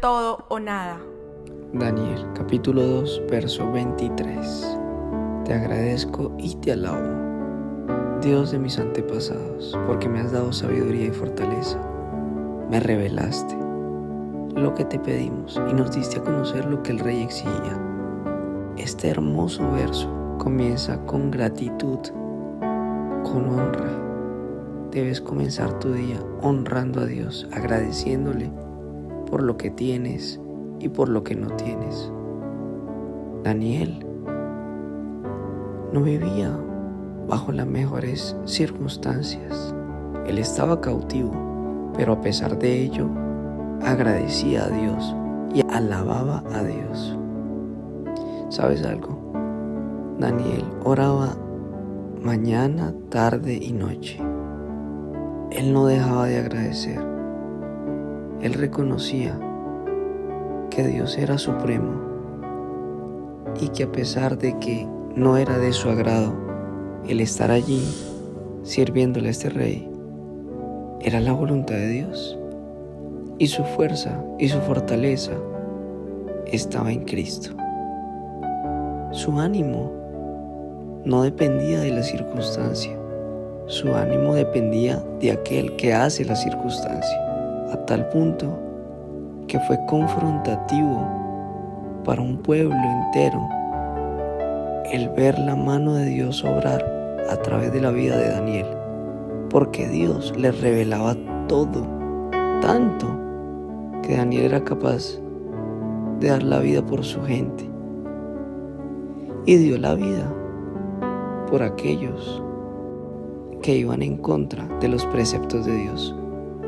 todo o nada. Daniel capítulo 2 verso 23. Te agradezco y te alabo, Dios de mis antepasados, porque me has dado sabiduría y fortaleza. Me revelaste lo que te pedimos y nos diste a conocer lo que el rey exigía. Este hermoso verso comienza con gratitud, con honra. Debes comenzar tu día honrando a Dios, agradeciéndole por lo que tienes y por lo que no tienes. Daniel no vivía bajo las mejores circunstancias. Él estaba cautivo, pero a pesar de ello, agradecía a Dios y alababa a Dios. ¿Sabes algo? Daniel oraba mañana, tarde y noche. Él no dejaba de agradecer. Él reconocía que Dios era supremo y que a pesar de que no era de su agrado el estar allí sirviéndole a este rey, era la voluntad de Dios. Y su fuerza y su fortaleza estaba en Cristo. Su ánimo no dependía de la circunstancia, su ánimo dependía de aquel que hace la circunstancia, a tal punto que fue confrontativo para un pueblo entero el ver la mano de Dios obrar a través de la vida de Daniel, porque Dios le revelaba todo, tanto que Daniel era capaz de dar la vida por su gente y dio la vida por aquellos que iban en contra de los preceptos de Dios,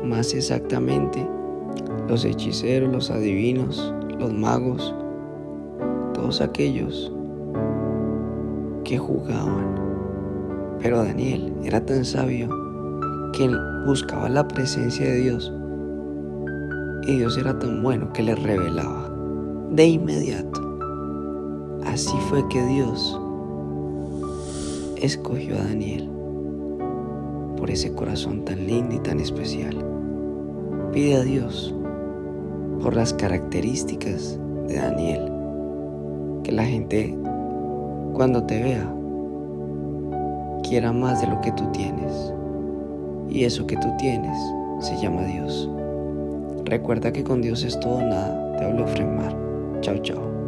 más exactamente los hechiceros, los adivinos, los magos, todos aquellos que jugaban. Pero Daniel era tan sabio que buscaba la presencia de Dios y Dios era tan bueno que le revelaba de inmediato. Así fue que Dios escogió a Daniel por ese corazón tan lindo y tan especial. Pide a Dios por las características de Daniel. Que la gente cuando te vea quiera más de lo que tú tienes. Y eso que tú tienes se llama Dios. Recuerda que con Dios es todo nada. Te hablo Fremar. Chao, chao.